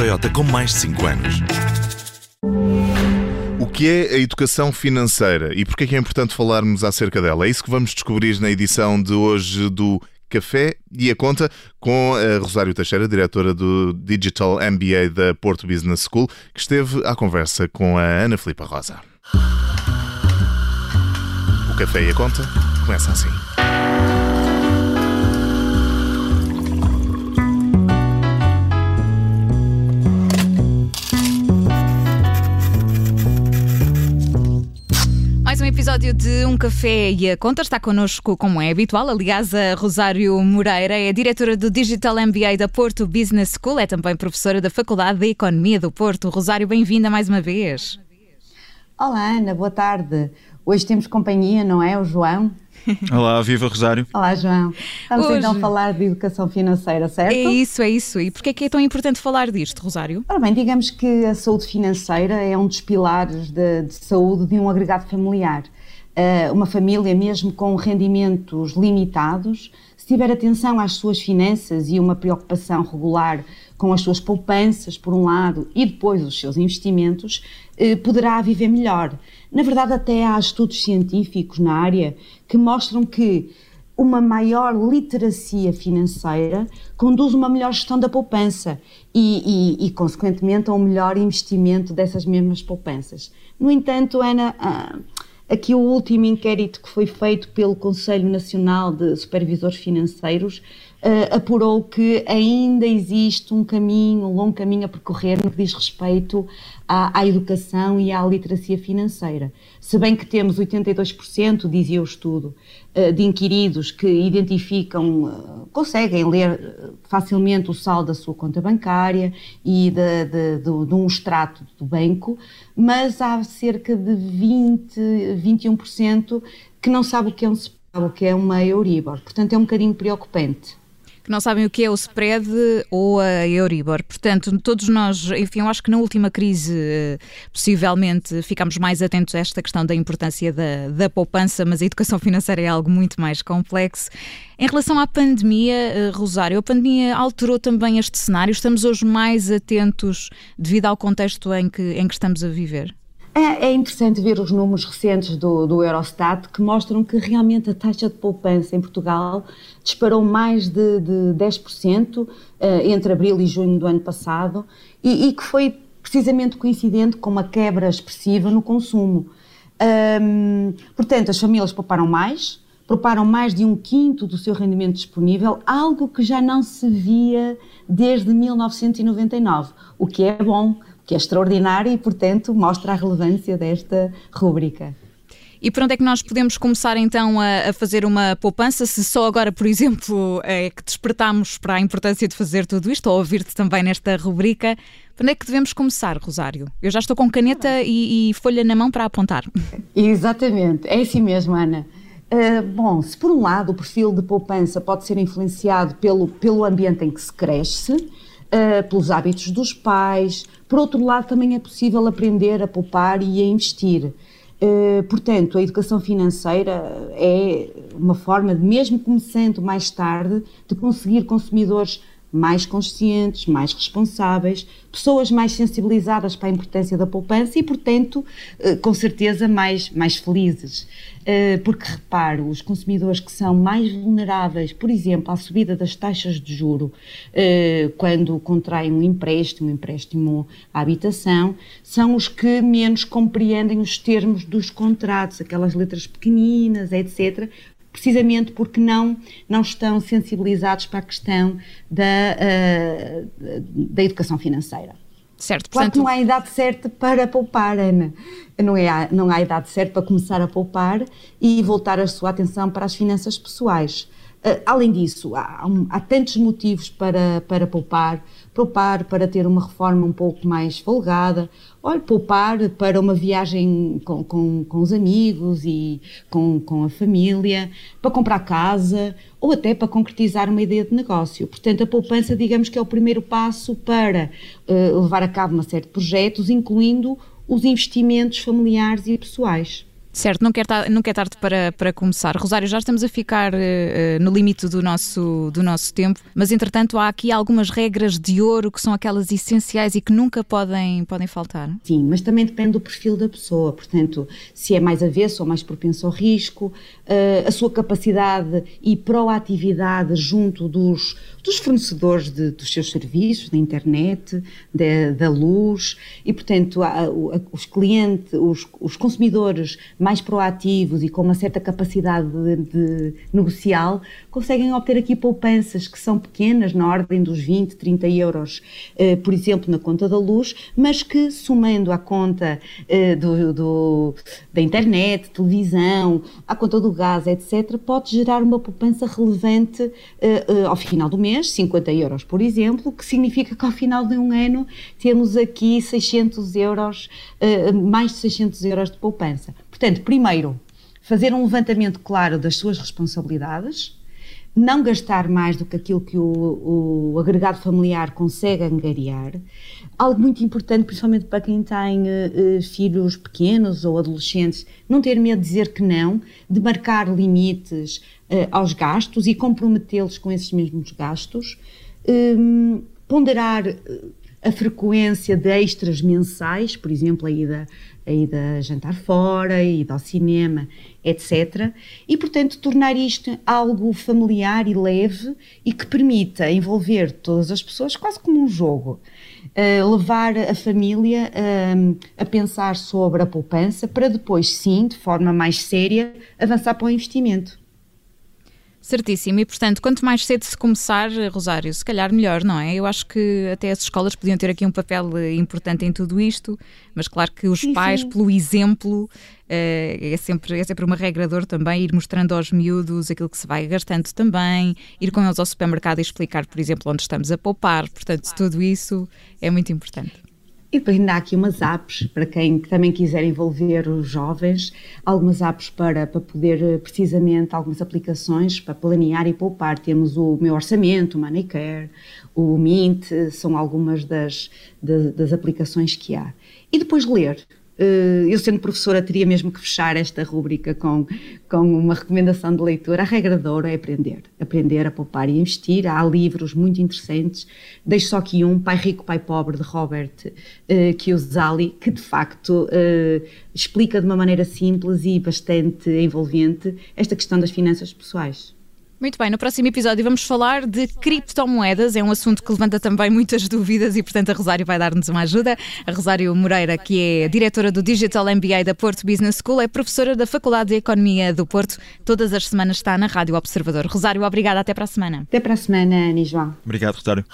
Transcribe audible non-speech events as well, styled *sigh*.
Toyota com mais de 5 anos. O que é a educação financeira e porquê é que é importante falarmos acerca dela? É isso que vamos descobrir na edição de hoje do Café e a Conta com a Rosário Teixeira, diretora do Digital MBA da Porto Business School, que esteve à conversa com a Ana Filipa Rosa. O Café e a Conta começa assim. Episódio de Um Café e a Conta está connosco, como é habitual. Aliás, a Rosário Moreira é diretora do Digital MBA da Porto Business School, é também professora da Faculdade de Economia do Porto. Rosário, bem-vinda mais uma vez. Olá, Ana, boa tarde. Hoje temos companhia, não é? O João. *laughs* Olá, viva Rosário. Olá, João. Vamos Hoje... então falar de educação financeira, certo? É isso, é isso. E porquê é que é tão importante falar disto, Rosário? Ora bem, digamos que a saúde financeira é um dos pilares de, de saúde de um agregado familiar. Uh, uma família, mesmo com rendimentos limitados, se tiver atenção às suas finanças e uma preocupação regular com as suas poupanças, por um lado, e depois os seus investimentos, uh, poderá viver melhor. Na verdade, até há estudos científicos na área que mostram que uma maior literacia financeira conduz uma melhor gestão da poupança e, e, e, consequentemente, a um melhor investimento dessas mesmas poupanças. No entanto, Ana, ah, aqui o último inquérito que foi feito pelo Conselho Nacional de Supervisores Financeiros uh, apurou que ainda existe um caminho, um longo caminho a percorrer no que diz respeito à, à educação e à literacia financeira. Se bem que temos 82%, dizia o estudo, uh, de inquiridos que identificam, uh, conseguem ler facilmente o saldo da sua conta bancária e de, de, de, de um extrato do banco, mas há cerca de 20, 21% que não sabe o que é um o que é uma Euribor. Portanto, é um bocadinho preocupante que não sabem o que é o spread ou a Euribor. Portanto, todos nós, enfim, eu acho que na última crise, eh, possivelmente, ficámos mais atentos a esta questão da importância da, da poupança, mas a educação *laughs* financeira é algo muito mais complexo. Em relação à pandemia, eh, Rosário, a pandemia alterou também este cenário? Estamos hoje mais atentos devido ao contexto em que, em que estamos a viver? É, é, interessante ver os números recentes do, do, Eurostat que mostram que realmente a taxa de poupança em Portugal disparou mais de, de 10% uh, eh, entre abril e junho do ano passado e, e, que foi precisamente coincidente com uma quebra expressiva no consumo. Um, portanto, as famílias pouparam mais, pouparam mais de um quinto do seu rendimento disponível, algo que já não se via desde 1999, o que é bom que é extraordinária e, portanto, mostra a relevância desta rúbrica. E por onde é que nós podemos começar então a, a, fazer uma poupança? Se só agora, por exemplo, é que despertamos para a importância de fazer tudo isto, ou ouvir-te também nesta rubrica, por onde é que devemos começar, Rosário? Eu já estou com caneta e, e folha na mão para apontar. Exatamente, é assim mesmo, Ana. Uh, bom, se por um lado o perfil de poupança pode ser influenciado pelo, pelo ambiente em que se cresce, uh, pelos hábitos dos pais. Por outro lado, também é possível aprender a poupar e a investir. Uh, portanto, a educação financeira é uma forma, de, mesmo começando mais tarde, de conseguir consumidores mais conscientes, mais responsáveis, pessoas mais sensibilizadas para a importância da poupança e, portanto, eh, com certeza mais, mais felizes. Eh, porque, reparo, os consumidores que são mais vulneráveis, por exemplo, à subida das taxas de juro, eh, quando contraem um empréstimo, um empréstimo à habitação, são os que menos compreendem os termos dos contratos, aquelas letras pequeninas, etc., precisamente porque não, não estão sensibilizados para a questão da, uh, da educação financeira. Certo, portanto... Claro que não há idade certa para poupar, Ana. Não, é, não há idade certa para começar a poupar e voltar a sua atenção para as finanças pessoais. Uh, além disso, há, há, tantos motivos para, para poupar, poupar para ter uma reforma um pouco mais folgada, olha, poupar para uma viagem com, com, com os amigos e com, com a família, para comprar casa ou até para concretizar uma ideia de negócio. Portanto, a poupança, digamos que é o primeiro passo para uh, levar a cabo uma série de projetos, incluindo os investimentos familiares e pessoais. Certo, não quer, não quer tarde para, para começar. Rosário, já estamos a ficar uh, no limite do nosso, do nosso tempo, mas entretanto há aqui algumas regras de ouro que são aquelas essenciais e que nunca podem, podem faltar. Sim, mas também depende do perfil da pessoa, portanto, se é mais avesso ou mais propenso ao risco, uh, a sua capacidade e proatividade junto dos, dos fornecedores de, dos seus serviços, da internet, da, da luz, e portanto a, a, os clientes, os, os consumidores mais proativos e com uma certa capacidade de, de negocial, conseguem obter aqui poupanças que são pequenas, na ordem dos 20, 30 euros, eh, por exemplo, na conta da luz, mas que somando à conta eh, do, do, da internet, televisão, à conta do gás, etc., pode gerar uma poupança relevante eh, ao final do mês, 50 euros, por exemplo, que significa que ao final de um ano temos aqui 600 euros, mais de 600 euros de poupança. Portanto, primeiro, fazer um levantamento claro das suas responsabilidades, não gastar mais do que aquilo que o, o agregado familiar consegue angariar. Algo muito importante, principalmente para quem tem uh, filhos pequenos ou adolescentes, não ter medo de dizer que não, de marcar limites uh, aos gastos e comprometê-los com esses mesmos gastos. Um, ponderar a frequência de extras mensais, por exemplo, a ida a ida jantar fora, a ida ao cinema, etc. E, portanto, tornar isto algo familiar e leve e que permita envolver todas as pessoas quase como um jogo. Uh, levar a família uh, a pensar sobre a poupança para depois, sim, de forma mais séria, avançar para o investimento. Certíssimo, e portanto, quanto mais cedo se começar, Rosário, se calhar melhor, não é? Eu acho que até as escolas podiam ter aqui um papel eh, importante em tudo isto, mas claro que os sim, pais, sim. pelo exemplo, eh, é, sempre, é sempre uma regra dor também ir mostrando aos miúdos aquilo que se vai gastando também, ir com eles ao supermercado e explicar, por exemplo, onde estamos a poupar, portanto, tudo isso é muito importante. E depois ainda há aqui umas apps para quem também quiser envolver os jovens, algumas apps para, para poder eh, precisamente, algumas aplicações para planear e poupar. Temos o Meu Orçamento, o Moneycare, o Mint, são algumas das, das, das aplicações que há. E depois ler, eu sendo professora teria mesmo que fechar esta rúbrica com, com uma recomendação de leitura. A regra de ouro é aprender, aprender a poupar e investir. Há livros muito interessantes. Deixo só aqui um, Pai Rico, Pai Pobre, de Robert uh, Kiyosaki, que de facto uh, explica de uma maneira simples e bastante envolvente esta questão das finanças pessoais. Muito bem, no próximo episódio vamos falar de criptomoedas. É um assunto que levanta também muitas dúvidas e, portanto, a Rosário vai dar-nos uma ajuda. A Rosário Moreira, que é diretora do Digital MBA da Porto Business School, é professora da Faculdade de Economia do Porto. Todas as semanas está na Rádio Observador. Rosário, obrigada. Até para a semana. Até para a semana, Ani João. Obrigado, Rosário.